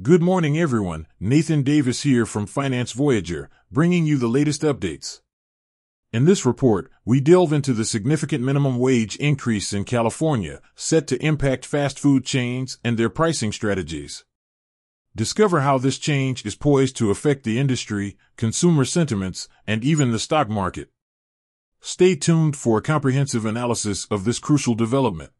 Good morning, everyone. Nathan Davis here from Finance Voyager, bringing you the latest updates. In this report, we delve into the significant minimum wage increase in California, set to impact fast food chains and their pricing strategies. Discover how this change is poised to affect the industry, consumer sentiments, and even the stock market. Stay tuned for a comprehensive analysis of this crucial development.